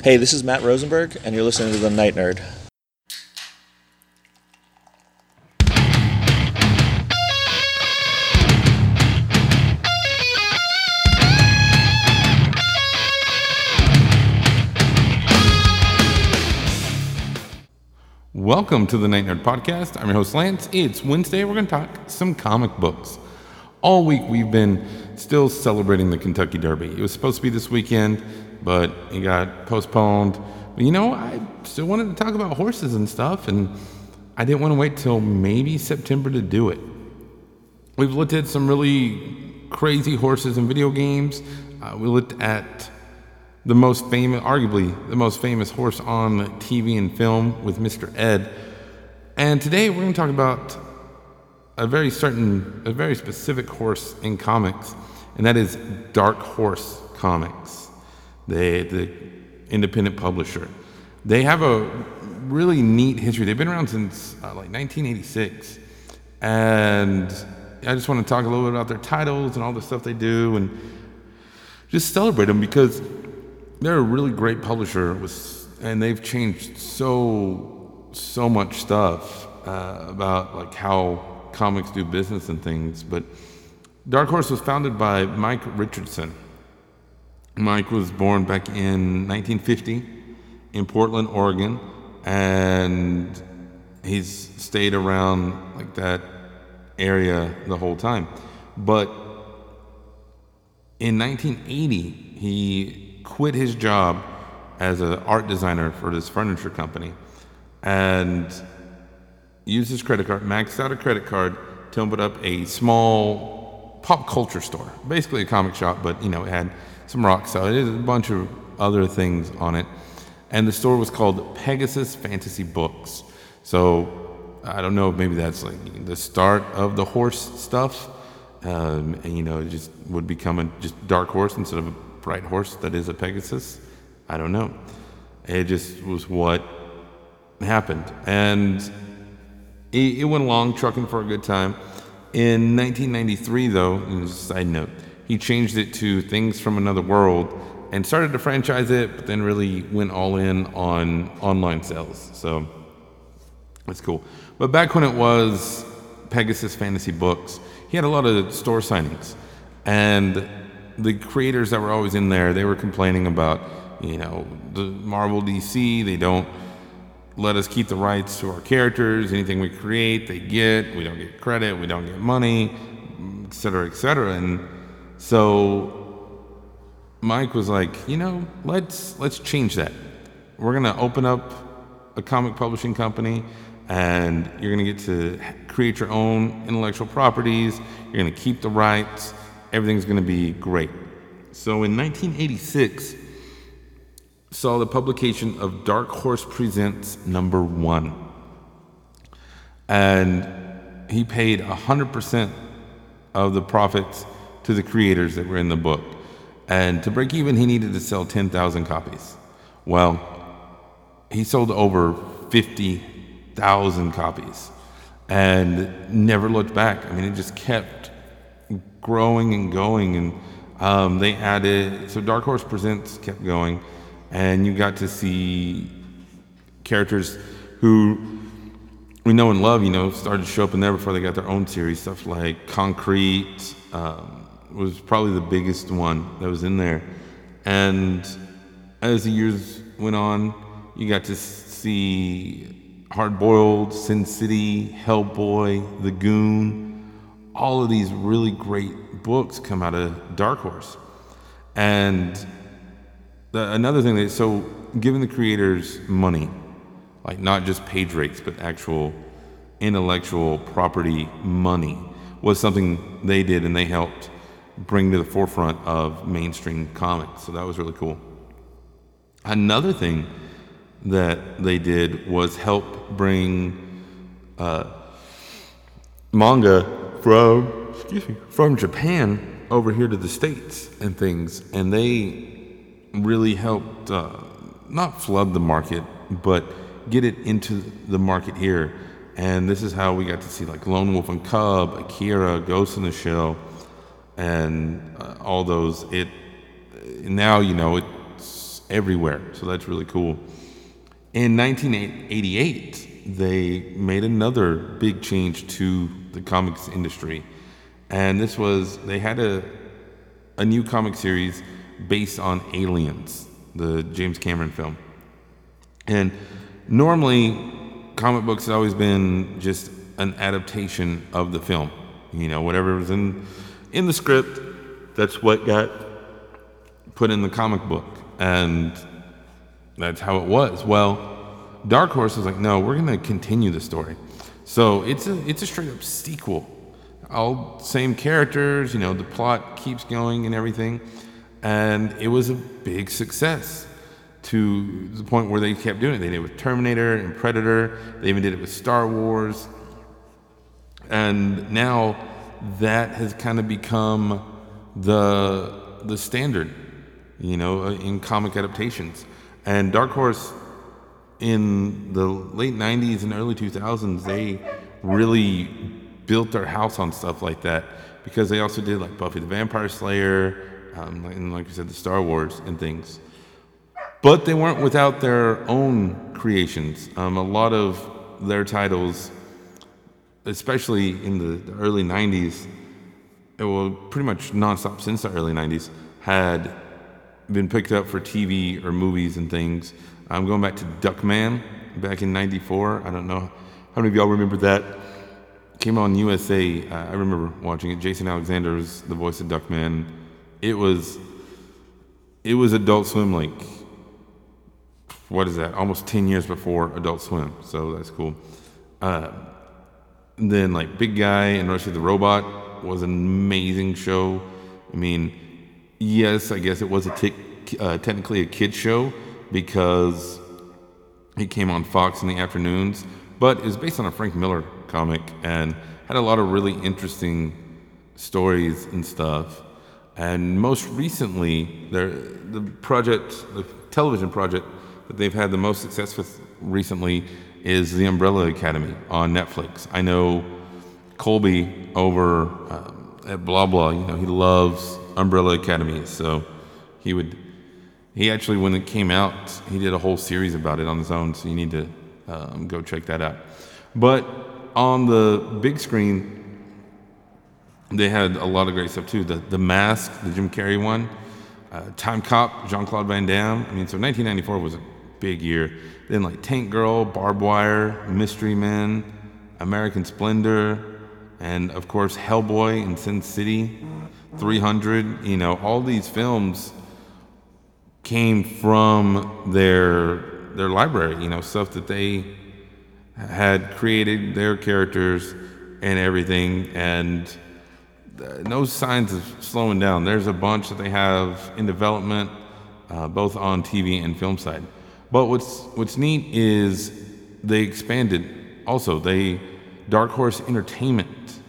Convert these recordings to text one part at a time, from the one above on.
Hey, this is Matt Rosenberg, and you're listening to The Night Nerd. Welcome to the Night Nerd Podcast. I'm your host, Lance. It's Wednesday. We're going to talk some comic books. All week, we've been still celebrating the Kentucky Derby. It was supposed to be this weekend, but it got postponed. But you know, I still wanted to talk about horses and stuff, and I didn't want to wait till maybe September to do it. We've looked at some really crazy horses in video games. Uh, we looked at the most famous, arguably the most famous horse on TV and film with Mr. Ed. And today we're going to talk about a very certain, a very specific horse in comics, and that is Dark Horse Comics, the, the independent publisher. They have a really neat history. They've been around since uh, like 1986. And I just want to talk a little bit about their titles and all the stuff they do and just celebrate them because they're a really great publisher with, and they've changed so so much stuff uh, about like how comics do business and things. But Dark Horse was founded by Mike Richardson. Mike was born back in 1950 in Portland, Oregon, and he's stayed around like that area the whole time. But in 1980, he quit his job as an art designer for this furniture company and used his credit card, maxed out a credit card to open up a small pop culture store, basically a comic shop, but you know, it had some rock. It had a bunch of other things on it. And the store was called Pegasus Fantasy Books. So I don't know maybe that's like the start of the horse stuff. Um, and you know, it just would become a just dark horse instead of a bright horse that is a Pegasus? I don't know. It just was what happened. And it, it went along trucking for a good time. In 1993, though, side note, he changed it to Things from Another World and started to franchise it, but then really went all in on online sales. So that's cool. But back when it was Pegasus Fantasy Books, he had a lot of store signings. And the creators that were always in there, they were complaining about, you know, the Marvel DC, they don't let us keep the rights to our characters. Anything we create, they get. We don't get credit, we don't get money, et cetera, et cetera. And so Mike was like, you know, let's let's change that. We're gonna open up a comic publishing company and you're to get to create your own intellectual properties. You're to keep the rights everything's to be great. So in 1986, saw the publication of Dark Horse Presents number one. And he paid 100% of the profits to the creators that were in the book. And to break even, he needed to sell 10,000 copies. Well, he sold over 50,000 copies and never looked back. I mean, it just kept growing and going. And um, they added, so Dark Horse Presents kept going, and you got to see characters who we know and love, you know, started to show up in there before they got their own series. Stuff like Concrete um, was probably the biggest one that was in there. And as the years went on, you got to see Hard Boiled, Sin City, Hellboy, The Goon all of these really great books come out of Dark Horse. And the, another thing that, so giving the creators money, like not just page rates, but actual intellectual property money, was something they did and they helped bring to the forefront of mainstream comics. So that was really cool. Another thing that they did was help bring uh, manga from excuse me from Japan over here to the states and things, and they really helped uh, not flood the market, but get it into the market here. And this is how we got to see like Lone Wolf and Cub, Akira, Ghost in the Shell, and uh, all those. It now you know it's everywhere. So that's really cool. In 1988, they made another big change to the comics industry. And this was, they had a, a new comic series based on Aliens, the James Cameron film. And normally, comic books have always been just an adaptation of the film. You know, whatever was in in the script, that's what got put in the comic book, and that's how it was. Well, Dark Horse was like, no, we're going to continue the story. So it's a it's a straight up sequel. All same characters, you know, the plot keeps going and everything, and it was a big success to the point where they kept doing it. They did it with Terminator and Predator. They even did it with Star Wars. And now that has kind of become the the standard, you know, in comic adaptations. And Dark Horse in the late 90s and early 2000s, they really built their house on stuff like that because they also did like Buffy the Vampire Slayer, um, and like you said, the Star Wars and things. But they weren't without their own creations. Um, a lot of their titles, especially in the, the early 90s, it was pretty much nonstop since the early 90s, had been picked up for TV or movies and things. I'm going back to Duckman back in 94. I don't know how many of y'all remember that. Came on USA. Uh, I remember watching it. Jason Alexander was the voice of Duckman. It was it was Adult Swim like what is that? Almost 10 years before Adult Swim. So that's cool. Uh, then like Big Guy and Rusty the Robot was an amazing show. I mean, yes, I guess it was a uh, technically a kid show because it came on Fox in the afternoons, but it was based on a Frank Miller comic and had a lot of really interesting stories and stuff. And most recently, the project, the television project that they've had the most success with recently is The Umbrella Academy on Netflix. I know Colby over um, at Blah Blah, you know, he loves Umbrella Academy, so he would. He actually, when it came out, he did a whole series about it on his own, so you need to um, go check that out. But on the big screen, they had a lot of great stuff too. The the Mask, the Jim Carrey one, uh, Timecop, Jean Claude Van Damme. I mean, so 1994 was a big year. Then like Tank Girl, Barbed Wire, Mystery Men, American Splendor, and of course Hellboy and Sin City, 300. You know, all these films came from their their library. You know, stuff that they had created, their characters and everything, and no signs of slowing down. There's a bunch that they have in development, uh, both on TV and film side. But what's what's neat is they expanded. Also, they Dark Horse Entertainment,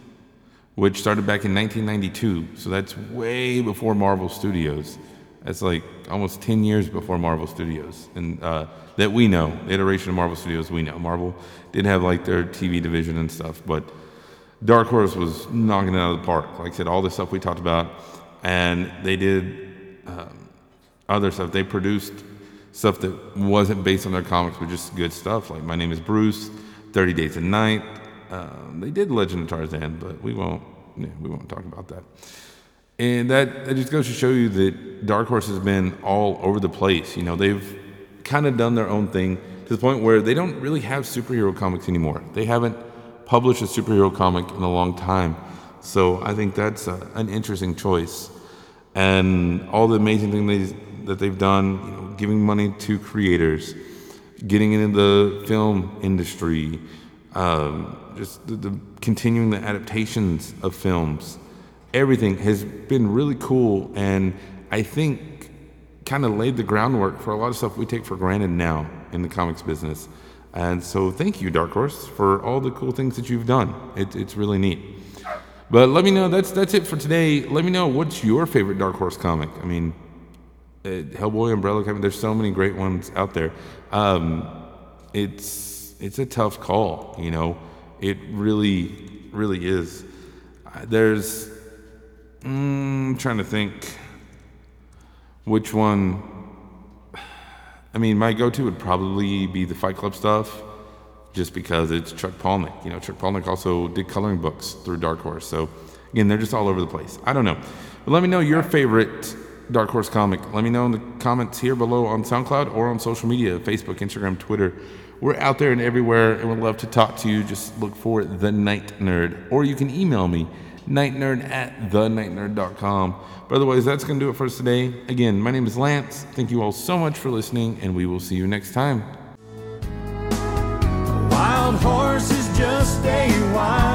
which started back in 1992. So that's way before Marvel Studios. That's like almost 10 years before Marvel Studios, and uh, that we know, the iteration of Marvel Studios we know. Marvel did have like their TV division and stuff, but Dark Horse was knocking it out of the park. Like I said, all the stuff we talked about, and they did um, other stuff. They produced stuff that wasn't based on their comics, but just good stuff. Like My Name is Bruce, 30 Days of Night. Um, they did Legend of Tarzan, but we won't, yeah, we won't talk about that. And that, that just goes to show you that Dark Horse has been all over the place. You know, they've kind of done their own thing to the point where they don't really have superhero comics anymore. They haven't published a superhero comic in a long time. So I think that's a, an interesting choice. And all the amazing things that they've done, you know, giving money to creators, getting into the film industry, um, just the, the, continuing the adaptations of films. Everything has been really cool, and I think kind of laid the groundwork for a lot of stuff we take for granted now in the comics business. And so, thank you, Dark Horse, for all the cool things that you've done. It, it's really neat. But let me know. That's that's it for today. Let me know what's your favorite Dark Horse comic. I mean, Hellboy, Umbrella Academy. There's so many great ones out there. Um, it's it's a tough call, you know. It really, really is. Uh, there's, mm, I'm trying to think which one. I mean, my go-to would probably be the Fight Club stuff, just because it's Chuck Palahniuk. You know, Chuck Palahniuk also did coloring books through Dark Horse. So again, they're just all over the place. I don't know, but let me know your favorite Dark Horse Comic. Let me know in the comments here below on SoundCloud or on social media Facebook, Instagram, Twitter. We're out there and everywhere and would love to talk to you. Just look for The Night Nerd. Or you can email me, nightnerd at thenightnerd.com. But otherwise, that's going to do it for us today. Again, my name is Lance. Thank you all so much for listening, and we will see you next time. A wild horse is just a wild